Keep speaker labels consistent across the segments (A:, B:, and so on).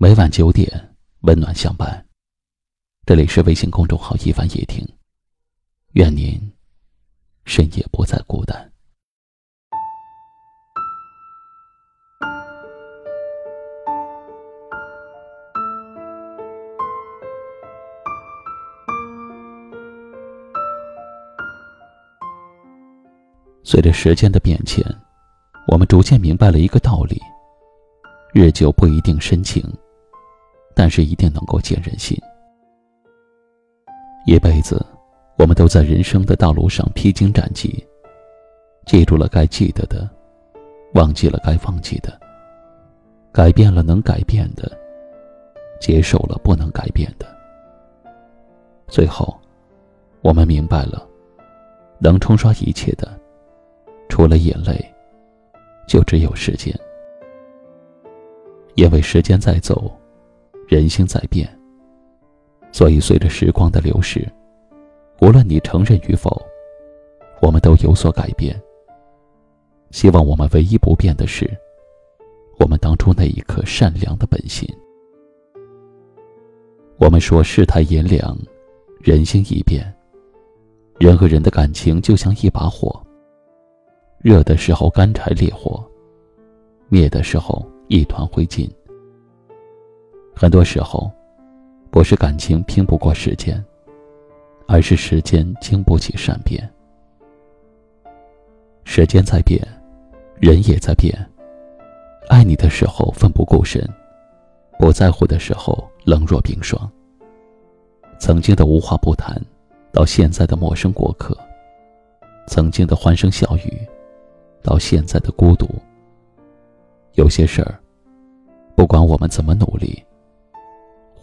A: 每晚九点，温暖相伴。这里是微信公众号“一凡夜听”，愿您深夜不再孤单。随着时间的变迁，我们逐渐明白了一个道理：日久不一定深情。但是一定能够见人心。一辈子，我们都在人生的道路上披荆斩棘，记住了该记得的，忘记了该忘记的，改变了能改变的，接受了不能改变的。最后，我们明白了，能冲刷一切的，除了眼泪，就只有时间。因为时间在走。人心在变，所以随着时光的流逝，无论你承认与否，我们都有所改变。希望我们唯一不变的是，我们当初那一颗善良的本心。我们说世态炎凉，人心易变，人和人的感情就像一把火，热的时候干柴烈火，灭的时候一团灰烬。很多时候，不是感情拼不过时间，而是时间经不起善变。时间在变，人也在变。爱你的时候奋不顾身，不在乎的时候冷若冰霜。曾经的无话不谈，到现在的陌生过客；曾经的欢声笑语，到现在的孤独。有些事儿，不管我们怎么努力。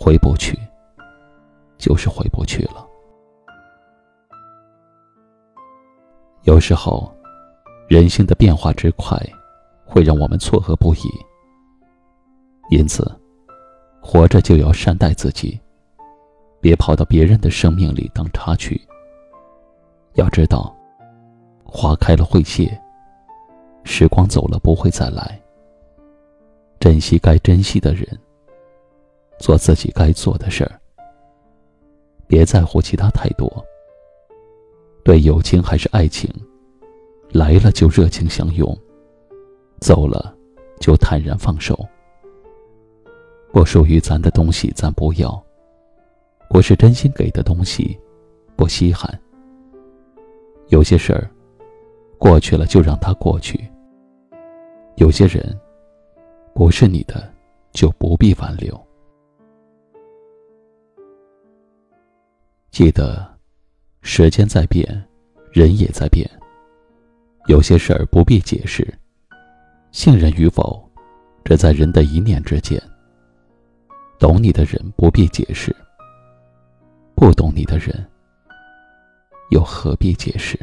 A: 回不去，就是回不去了。有时候，人性的变化之快，会让我们错愕不已。因此，活着就要善待自己，别跑到别人的生命里当插曲。要知道，花开了会谢，时光走了不会再来。珍惜该珍惜的人。做自己该做的事儿，别在乎其他太多。对友情还是爱情，来了就热情相拥，走了就坦然放手。不属于咱的东西咱不要，不是真心给的东西不稀罕。有些事儿过去了就让它过去，有些人不是你的就不必挽留。记得，时间在变，人也在变。有些事儿不必解释，信任与否，只在人的一念之间。懂你的人不必解释，不懂你的人又何必解释？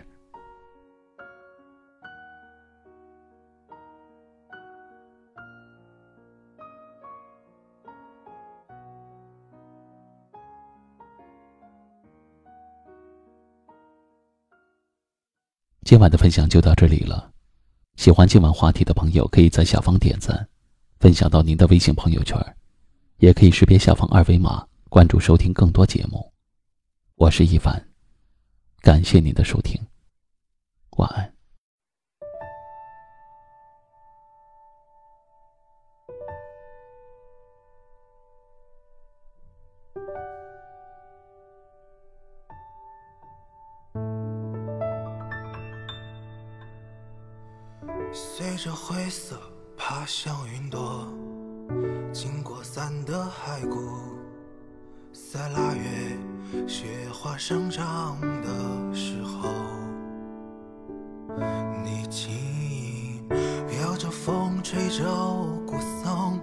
A: 今晚的分享就到这里了，喜欢今晚话题的朋友可以在下方点赞，分享到您的微信朋友圈，也可以识别下方二维码关注收听更多节目。我是一凡，感谢您的收听，晚安。
B: 随着灰色爬向云朵，经过伞的骸骨，在腊月雪花生长的时候，你轻盈摇着风，吹着古颂，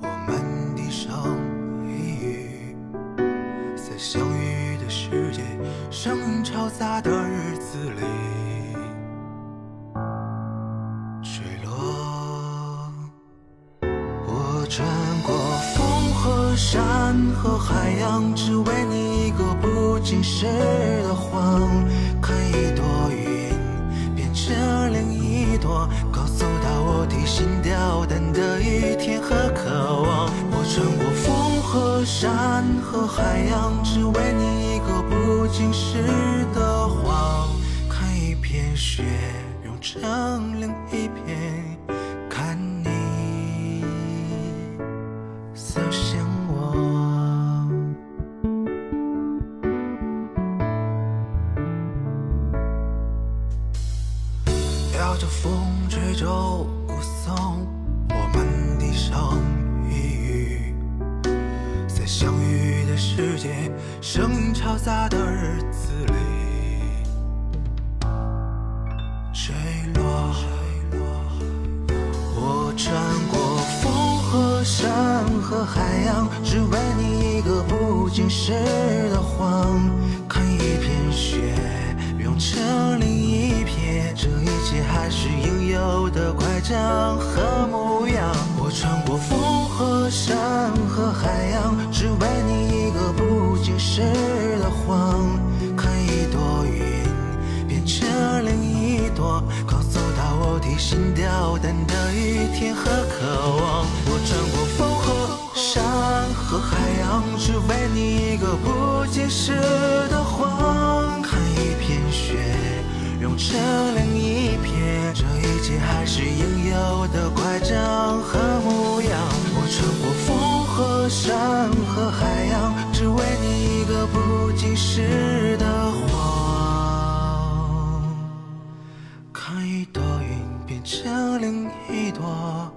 B: 我们低声一语，在相遇的世界，声音嘈杂的日子里。穿过风和山和海洋，只为你一个不经事的谎。看一朵云变成另一朵，告诉他我提心吊胆的一天和渴望。我穿过。风和山和海洋，只为你一个不经事的谎。看一片雪融成另一片，摇着风吹皱雾松，我们低声一语，在相遇的世界，声音嘈杂的日子里，坠落。我穿过风和山和海洋，只为你一个不经事的谎。只为你一个不解释的谎。看一片雪融成另一片，这一切还是应有的乖张和模样。我穿过风和山和海洋，只为你一个不解释的谎。看一朵云变成另一朵，